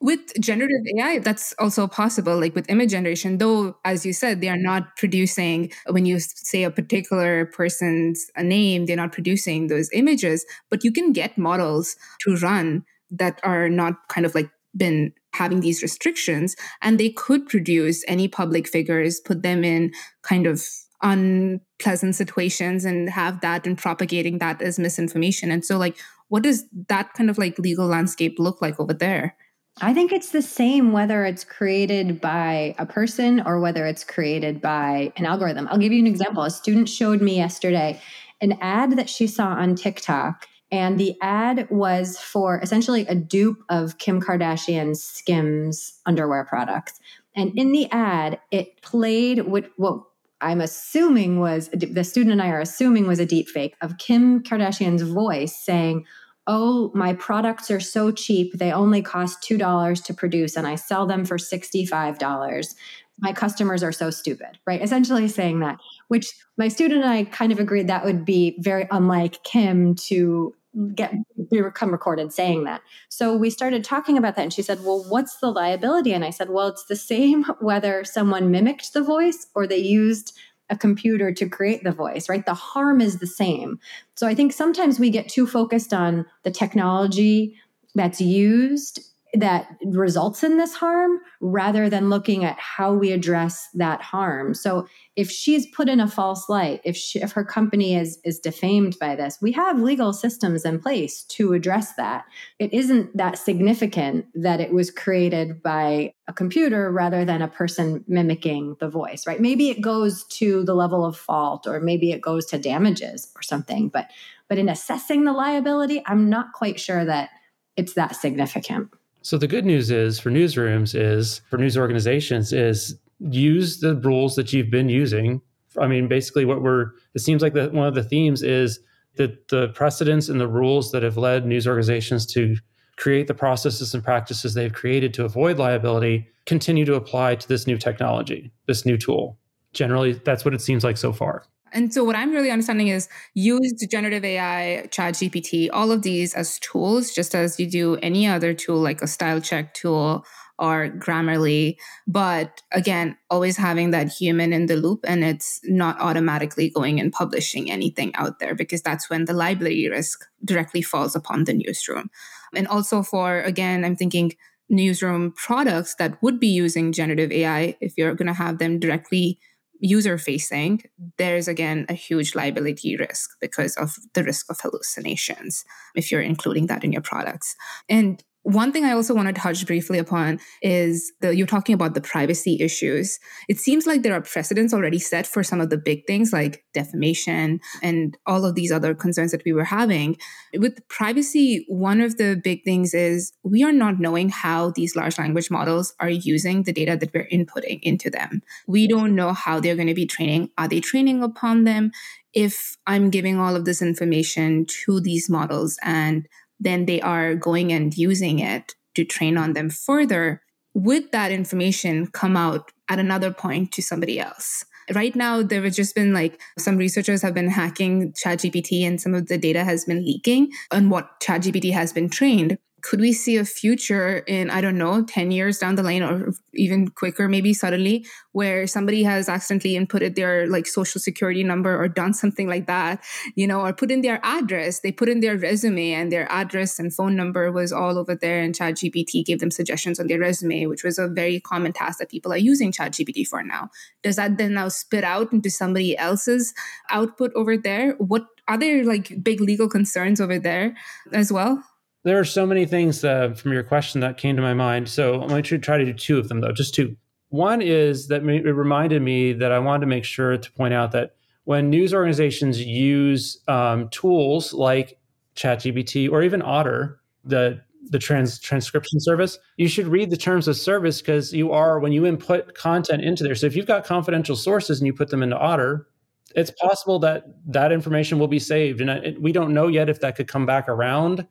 With generative AI, that's also possible. Like with image generation, though, as you said, they are not producing when you say a particular person's name, they're not producing those images, but you can get models to run that are not kind of like been having these restrictions and they could produce any public figures put them in kind of unpleasant situations and have that and propagating that as misinformation and so like what does that kind of like legal landscape look like over there I think it's the same whether it's created by a person or whether it's created by an algorithm. I'll give you an example. A student showed me yesterday an ad that she saw on TikTok and the ad was for essentially a dupe of Kim Kardashian's Skims underwear products. And in the ad, it played what, what I'm assuming was the student and I are assuming was a deep fake of Kim Kardashian's voice saying, Oh, my products are so cheap. They only cost $2 to produce, and I sell them for $65 my customers are so stupid, right? Essentially saying that, which my student and I kind of agreed that would be very unlike Kim to get become recorded saying that. So we started talking about that and she said, "Well, what's the liability?" And I said, "Well, it's the same whether someone mimicked the voice or they used a computer to create the voice, right? The harm is the same." So I think sometimes we get too focused on the technology that's used that results in this harm rather than looking at how we address that harm. So if she's put in a false light, if she, if her company is is defamed by this, we have legal systems in place to address that. It isn't that significant that it was created by a computer rather than a person mimicking the voice, right? Maybe it goes to the level of fault or maybe it goes to damages or something, but but in assessing the liability, I'm not quite sure that it's that significant. So the good news is for newsrooms is for news organizations is use the rules that you've been using. I mean, basically what we're it seems like that one of the themes is that the precedents and the rules that have led news organizations to create the processes and practices they've created to avoid liability continue to apply to this new technology, this new tool. Generally, that's what it seems like so far. And so what I'm really understanding is use generative AI, chat GPT, all of these as tools, just as you do any other tool like a style check tool or Grammarly. But again, always having that human in the loop and it's not automatically going and publishing anything out there because that's when the liability risk directly falls upon the newsroom. And also for, again, I'm thinking newsroom products that would be using generative AI, if you're going to have them directly user facing, there's again a huge liability risk because of the risk of hallucinations if you're including that in your products. And one thing I also want to touch briefly upon is the, you're talking about the privacy issues. It seems like there are precedents already set for some of the big things like defamation and all of these other concerns that we were having. With privacy, one of the big things is we are not knowing how these large language models are using the data that we're inputting into them. We don't know how they're going to be training. Are they training upon them? If I'm giving all of this information to these models and then they are going and using it to train on them further. Would that information come out at another point to somebody else? Right now, there have just been like some researchers have been hacking ChatGPT and some of the data has been leaking on what ChatGPT has been trained could we see a future in i don't know 10 years down the line or even quicker maybe suddenly where somebody has accidentally inputted their like social security number or done something like that you know or put in their address? They put in their resume and their address and phone number was all over there and chat gpt gave them suggestions on their resume which was a very common task that people are using chat gpt for now. Does that then now spit out into somebody else's output over there? What are there like big legal concerns over there as well there are so many things uh, from your question that came to my mind. So I'm going to try to do two of them, though, just two. One is that it reminded me that I wanted to make sure to point out that when news organizations use um, tools like ChatGPT or even Otter, the the trans transcription service, you should read the terms of service because you are when you input content into there. So if you've got confidential sources and you put them into Otter, it's possible that that information will be saved, and I, we don't know yet if that could come back around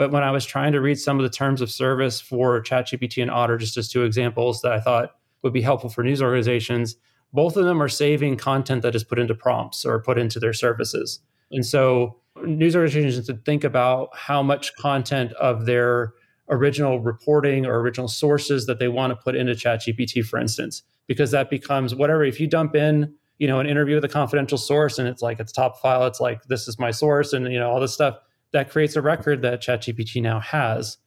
but when I was trying to read some of the terms of service for ChatGPT and Otter, just as two examples that I thought would be helpful for news organizations, both of them are saving content that is put into prompts or put into their services. And so news organizations should think about how much content of their original reporting or original sources that they want to put into ChatGPT, for instance, because that becomes whatever. If you dump in, you know, an interview with a confidential source and it's like it's top file, it's like this is my source and you know all this stuff that creates a record that ChatGPT now has.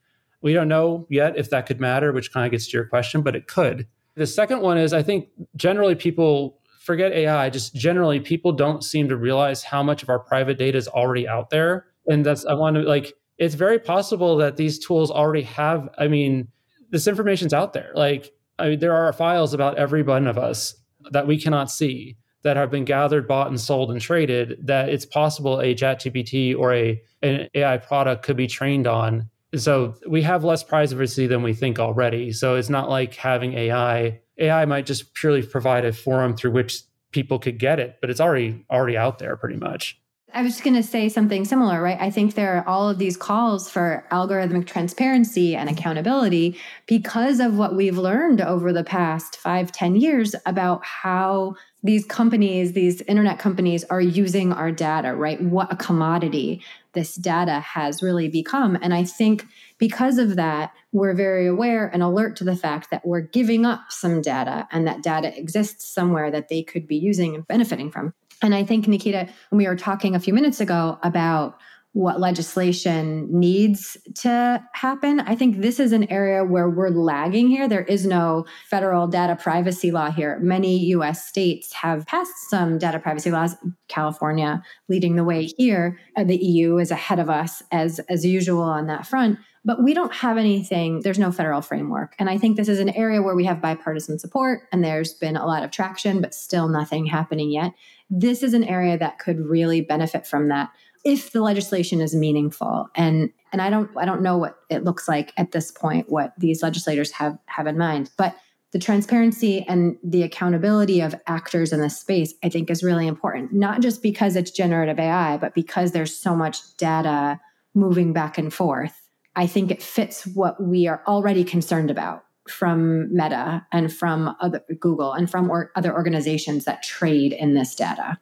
We don't know yet if that could matter, which kind of gets to your question, but it could. The second one is I think generally people forget AI, just generally people don't seem to realize how much of our private data is already out there. And that's, I want to like, it's very possible that these tools already have, I mean, this information's out there. Like, I mean, there are files about every one of us that we cannot see that have been gathered, bought, and sold and traded that it's possible a ChatGPT or a an AI product could be trained on. So we have less privacy than we think already. So it's not like having AI. AI might just purely provide a forum through which people could get it, but it's already already out there pretty much. I was just going to say something similar, right? I think there are all of these calls for algorithmic transparency and accountability because of what we've learned over the past five, ten years about how these companies, these internet companies are using our data, right? What a commodity this data has really become. And I think because of that, we're very aware and alert to the fact that we're giving up some data and that data exists somewhere that they could be using and benefiting from. And I think, Nikita, when we were talking a few minutes ago about what legislation needs to happen. I think this is an area where we're lagging here. There is no federal data privacy law here. Many US states have passed some data privacy laws, California leading the way here. Uh, the EU is ahead of us as as usual on that front. But we don't have anything, there's no federal framework. And I think this is an area where we have bipartisan support and there's been a lot of traction, but still nothing happening yet. This is an area that could really benefit from that if the legislation is meaningful and and I don't I don't know what it looks like at this point what these legislators have have in mind but the transparency and the accountability of actors in this space I think is really important not just because it's generative AI but because there's so much data moving back and forth. I think it fits what we are already concerned about from Meta and from other Google and from or other organizations that trade in this data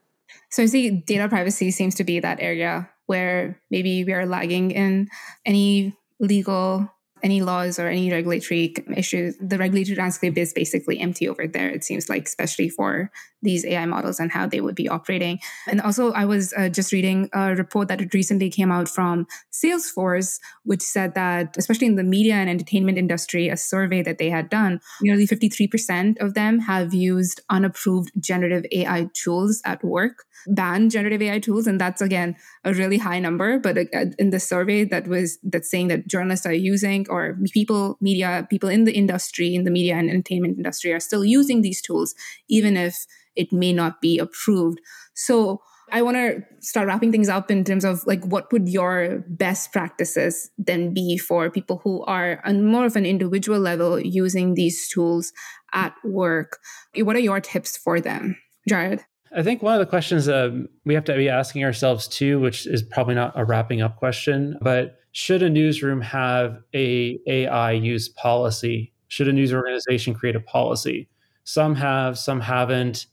so I see data privacy seems to be that area where maybe we are lagging in any legal any laws or any regulatory issues, the regulatory landscape is basically empty over there, it seems like, especially for these AI models and how they would be operating. And also, I was uh, just reading a report that recently came out from Salesforce, which said that, especially in the media and entertainment industry, a survey that they had done, nearly 53% of them have used unapproved generative AI tools at work, banned generative AI tools. And that's, again, a really high number. But uh, in the survey that was, that's saying that journalists are using or people, media, people in the industry, in the media and entertainment industry are still using these tools, even if it may not be approved. So I want to start wrapping things up in terms of like what would your best practices then be for people who are on more of an individual level using these tools at work? What are your tips for them, Jared? I think one of the questions um, we have to be asking ourselves too, which is probably not a wrapping up question, but should a newsroom have a AI use policy? Should a news organization create a policy? Some have, some haven't.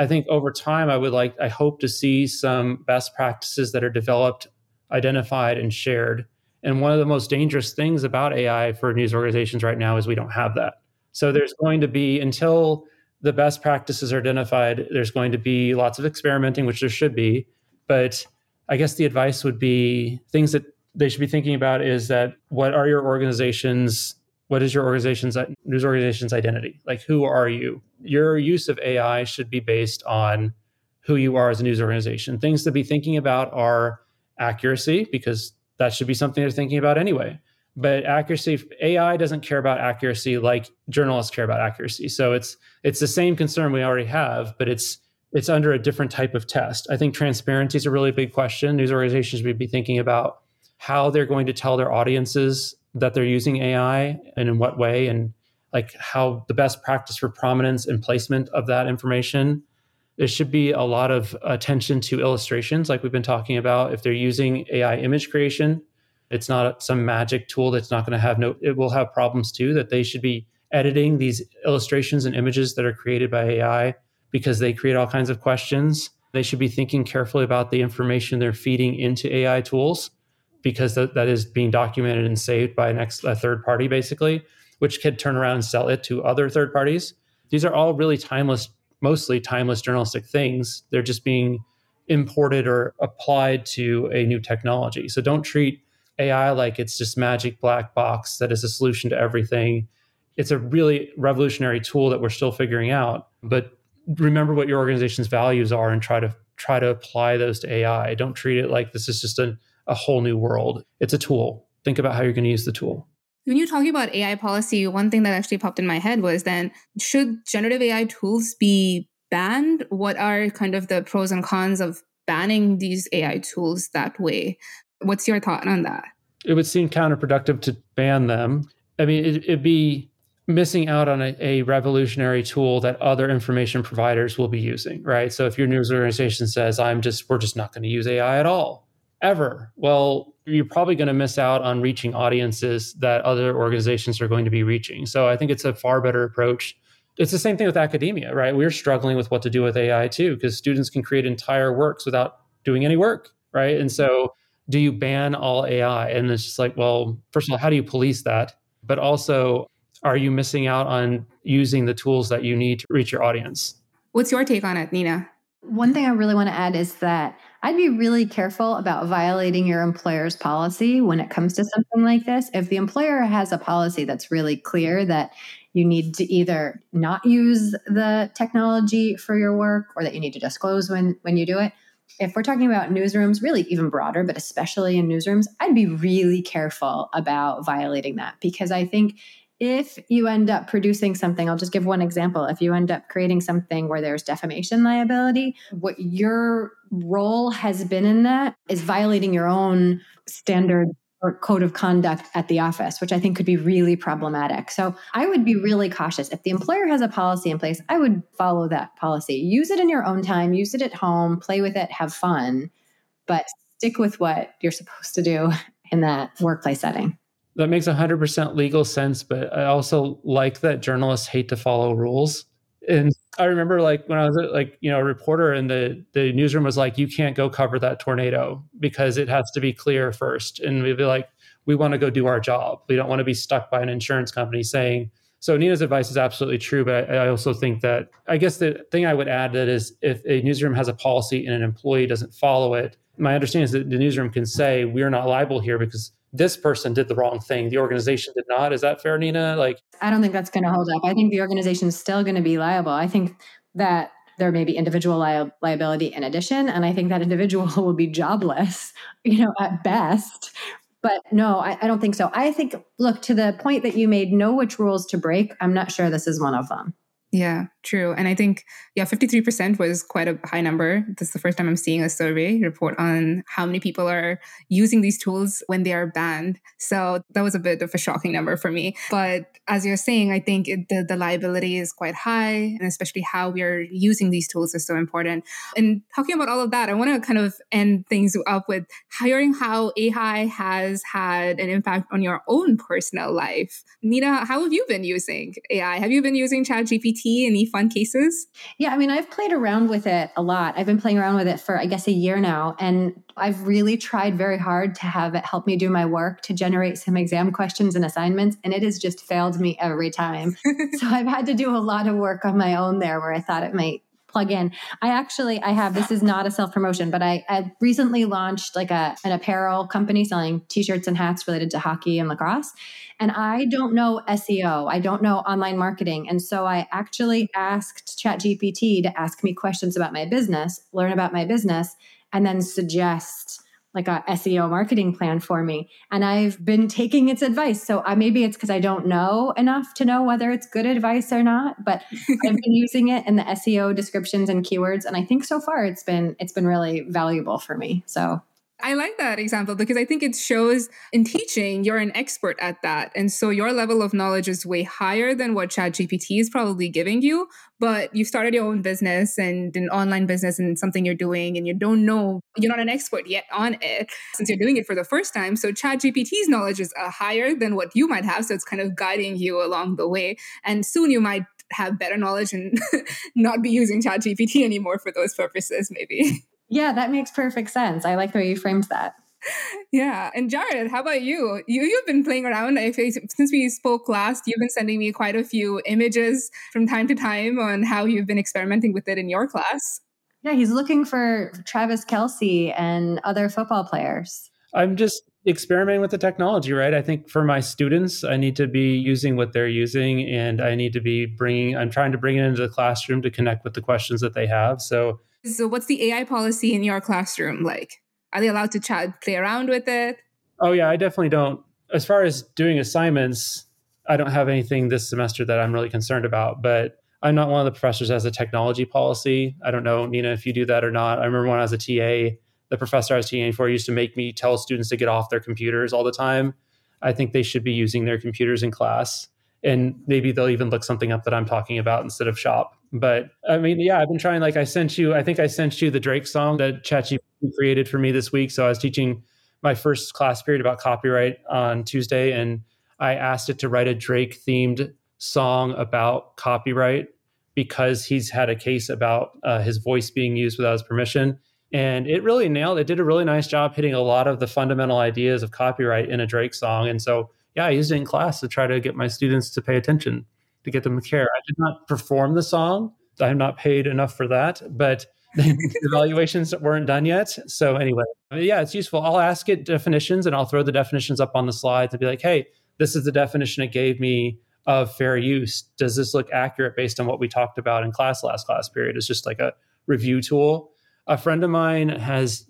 I think over time, I would like, I hope to see some best practices that are developed, identified, and shared. And one of the most dangerous things about AI for news organizations right now is we don't have that. So there's going to be, until the best practices are identified, there's going to be lots of experimenting, which there should be. But I guess the advice would be things that they should be thinking about is that what are your organization's what is your organization's news organization's identity? Like who are you? Your use of ai should be based on who you are as a news organization. Things to be thinking about are accuracy because that should be something they're thinking about anyway. But accuracy ai doesn't care about accuracy like journalists care about accuracy. So it's it's the same concern we already have but it's it's under a different type of test. I think transparency is a really big question. News organizations should be thinking about how they're going to tell their audiences that they're using AI and in what way, and like how the best practice for prominence and placement of that information. There should be a lot of attention to illustrations, like we've been talking about. If they're using AI image creation, it's not some magic tool that's not going to have no, it will have problems too, that they should be editing these illustrations and images that are created by AI because they create all kinds of questions. They should be thinking carefully about the information they're feeding into AI tools because that, that is being documented and saved by an ex, a third party, basically, which could turn around and sell it to other third parties. These are all really timeless, mostly timeless journalistic things. They're just being imported or applied to a new technology. So don't treat AI like it's just magic black box that is a solution to everything. It's a really revolutionary tool that we're still figuring out. But remember what your organization's values are and try to try to apply those to AI. Don't treat it like this is just a a whole new world. It's a tool. Think about how you're going to use the tool. When you're talking about AI policy, one thing that actually popped in my head was then should generative AI tools be banned? What are kind of the pros and cons of banning these AI tools that way? What's your thought on that? It would seem counterproductive to ban them. I mean, it, would be missing out on a, a, revolutionary tool that other information providers will be using, right? So if your news organization says, I'm just, we're just not going to use AI at all, ever. Well, you're probably going to miss out on reaching audiences that other organizations are going to be reaching. So I think it's a far better approach. It's the same thing with academia, right? We're struggling with what to do with AI too, because students can create entire works without doing any work, right? And so do you ban all AI? And it's just like, well, first of all, how do you police that? But also, are you missing out on using the tools that you need to reach your audience? What's your take on it, Nina? One thing I really want to add is that I'd be really careful about violating your employer's policy when it comes to something like this. If the employer has a policy that's really clear that you need to either not use the technology for your work or that you need to disclose when when you do it if we're talking about newsrooms really even broader but especially in newsrooms i'd be really careful about violating that because i think if you end up producing something i'll just give one example if you end up creating something where there's defamation liability what your role has been in that is violating your own standard or code of conduct at the office, which I think could be really problematic. So I would be really cautious. If the employer has a policy in place, I would follow that policy. Use it in your own time, use it at home, play with it, have fun, but stick with what you're supposed to do in that workplace setting. That makes 100% legal sense, but I also like that journalists hate to follow rules. And I remember like when I was like, you know, a reporter and the the newsroom was like, you can't go cover that tornado because it has to be clear first. And we'd be like, we want to go do our job. We don't want to be stuck by an insurance company saying, so Nina's advice is absolutely true, but I, I, also think that I guess the thing I would add that is if a newsroom has a policy and an employee doesn't follow it, my understanding is that the newsroom can say we're not liable here because this person did the wrong thing. The organization did not. Is that fair nina? Like i don't think that's going to hold up. I think the organization is still going to be liable. I think that there may be individual li- liability in addition and i think that individual will be jobless you know at best. But no I, I don't think so. I think look to the point that you made know which rules to break. I'm not sure this is one of them. Yeah, true. And I think, yeah, 53% was quite a high number. This is the first time I'm seeing a survey report on how many people are using these tools when they are banned. So that was a bit of a shocking number for me. But as you're saying, I think it, the, the liability is quite high, and especially how we are using these tools is so important. And talking about all of that, I want to kind of end things up with hearing how AI has had an impact on your own personal life. Nina, how have you been using AI? Have you been using ChatGPT? Any fun cases? Yeah, I mean, I've played around with it a lot. I've been playing around with it for, I guess, a year now. And I've really tried very hard to have it help me do my work, to generate some exam questions and assignments. And it has just failed me every time. so I've had to do a lot of work on my own there where I thought it might plug in. I actually I have this is not a self promotion, but I, I recently launched like a an apparel company selling t-shirts and hats related to hockey and lacrosse. And I don't know SEO. I don't know online marketing. And so I actually asked ChatGPT to ask me questions about my business, learn about my business, and then suggest like a SEO marketing plan for me. And I've been taking its advice. So I, maybe it's because I don't know enough to know whether it's good advice or not, but I've been using it in the SEO descriptions and keywords. And I think so far it's been, it's been really valuable for me. So I like that example because I think it shows in teaching you're an expert at that. And so your level of knowledge is way higher than what ChatGPT is probably giving you. But you started your own business and an online business and something you're doing and you don't know, you're not an expert yet on it since you're doing it for the first time. So ChatGPT's knowledge is uh, higher than what you might have. So it's kind of guiding you along the way. And soon you might have better knowledge and not be using ChatGPT anymore for those purposes, maybe. Yeah, that makes perfect sense. I like the way you framed that. Yeah. And Jared, how about you? You you've been playing around. Since we spoke last, you've been sending me quite a few images from time to time on how you've been experimenting with it in your class. Yeah, he's looking for Travis Kelce and other football players. I'm just experimenting with the technology, right? I think for my students, I need to be using what they're using and I need to be bringing, I'm trying to bring it into the classroom to connect with the questions that they have. So so, what's the AI policy in your classroom like? Are they allowed to chat, play around with it? Oh, yeah, I definitely don't. As far as doing assignments, I don't have anything this semester that I'm really concerned about, but I'm not one of the professors has a technology policy. I don't know, Nina, if you do that or not. I remember when I was a TA, the professor I was TAing for used to make me tell students to get off their computers all the time. I think they should be using their computers in class and maybe they'll even look something up that I'm talking about instead of shop. But I mean, yeah, I've been trying. Like I sent you, I think I sent you the Drake song that ChatGPT created for me this week. So I was teaching my first class period about copyright on Tuesday, and I asked it to write a Drake themed song about copyright because he's had a case about uh, his voice being used without his permission. And it really nailed it. Did a really nice job hitting a lot of the fundamental ideas of copyright in a Drake song. And so yeah, I used it in class to try to get my students to pay attention, to get them to care. I did not perform the song. I am not paid enough for that, but evaluations weren't done yet. So anyway, yeah, it's useful. I'll ask it definitions and I'll throw the definitions up on the slides and be like, hey, this is the definition it gave me of fair use. Does this look accurate based on what we talked about in class last class period? It's just like a review tool. A friend of mine has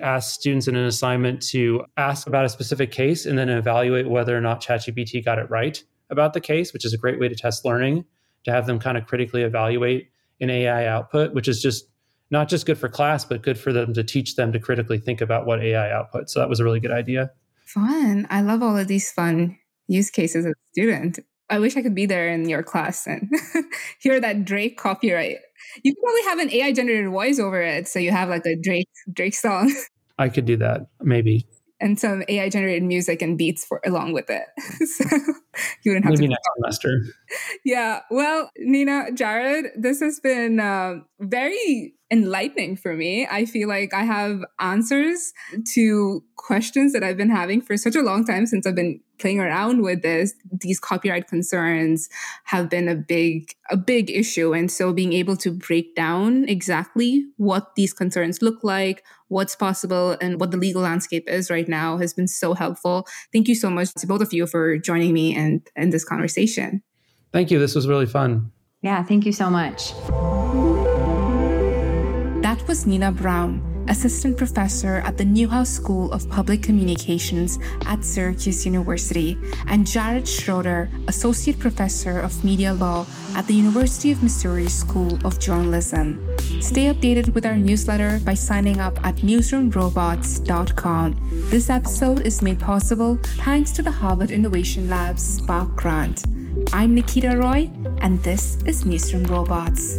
asked students in an assignment to ask about a specific case and then evaluate whether or not ChatGPT got it right about the case, which is a great way to test learning, to have them kind of critically evaluate an AI output, which is just not just good for class, but good for them to teach them to critically think about what AI output. So that was a really good idea. Fun. I love all of these fun use cases as a student. I wish I could be there in your class and hear that Drake copyright. You could probably have an AI generated voice over it, so you have like a Drake Drake song. I could do that, maybe and some AI generated music and beats for along with it. so you wouldn't have Maybe to next semester. Yeah. Well, Nina, Jared, this has been uh, very enlightening for me. I feel like I have answers to questions that I've been having for such a long time since I've been playing around with this. These copyright concerns have been a big, a big issue. And so being able to break down exactly what these concerns look like, what's possible, and what the legal landscape is right now has been so helpful. Thank you so much to both of you for joining me and in this conversation. Thank you. This was really fun. Yeah, thank you so much. That was Nina Brown, assistant professor at the Newhouse School of Public Communications at Syracuse University, and Jared Schroeder, associate professor of media law at the University of Missouri School of Journalism. Stay updated with our newsletter by signing up at newsroomrobots.com. This episode is made possible thanks to the Harvard Innovation Lab's Spark Grant. I'm Nikita Roy, and this is Newsroom Robots.